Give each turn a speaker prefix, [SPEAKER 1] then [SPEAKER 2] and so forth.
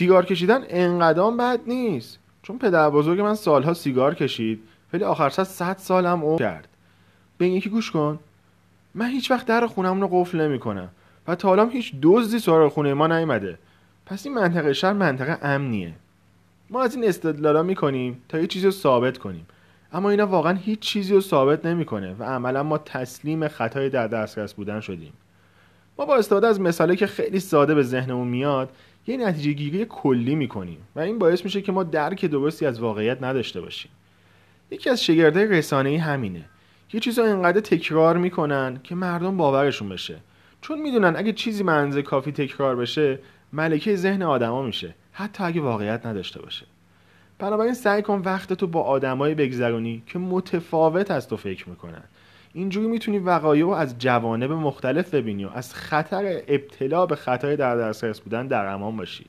[SPEAKER 1] سیگار کشیدن انقدام بد نیست. چون پدر بزرگ من سالها سیگار کشید. ولی آخر سر صد سالم عمر کرد. به این یکی گوش کن. من هیچ وقت در خونم رو قفل نمی کنم و تا حالا هیچ دزدی سراغ خونه ما نیومده. پس این منطقه شهر منطقه امنیه. ما از این استدلالا می‌کنیم تا یه چیزی رو ثابت کنیم. اما اینا واقعا هیچ چیزی رو ثابت نمی‌کنه و عملا ما تسلیم خطای در دسترس بودن شدیم. ما با استفاده از مثالی که خیلی ساده به ذهنمون میاد یه نتیجه گیری کلی می‌کنیم و این باعث میشه که ما درک درستی از واقعیت نداشته باشیم. یکی از شگردهای رسانه‌ای همینه. یه چیز رو انقدر تکرار می‌کنن که مردم باورشون بشه. چون می‌دونن اگه چیزی منزه کافی تکرار بشه ملکه ذهن آدما میشه. حتی اگه واقعیت نداشته باشه. بنابراین سعی کن وقت تو با آدمایی بگذرونی که متفاوت از تو فکر می‌کنن. اینجوری می‌تونی وقایع رو از جوانب مختلف ببینی و از خطر ابتلا به خطای در دسترس بودن در امان باشی.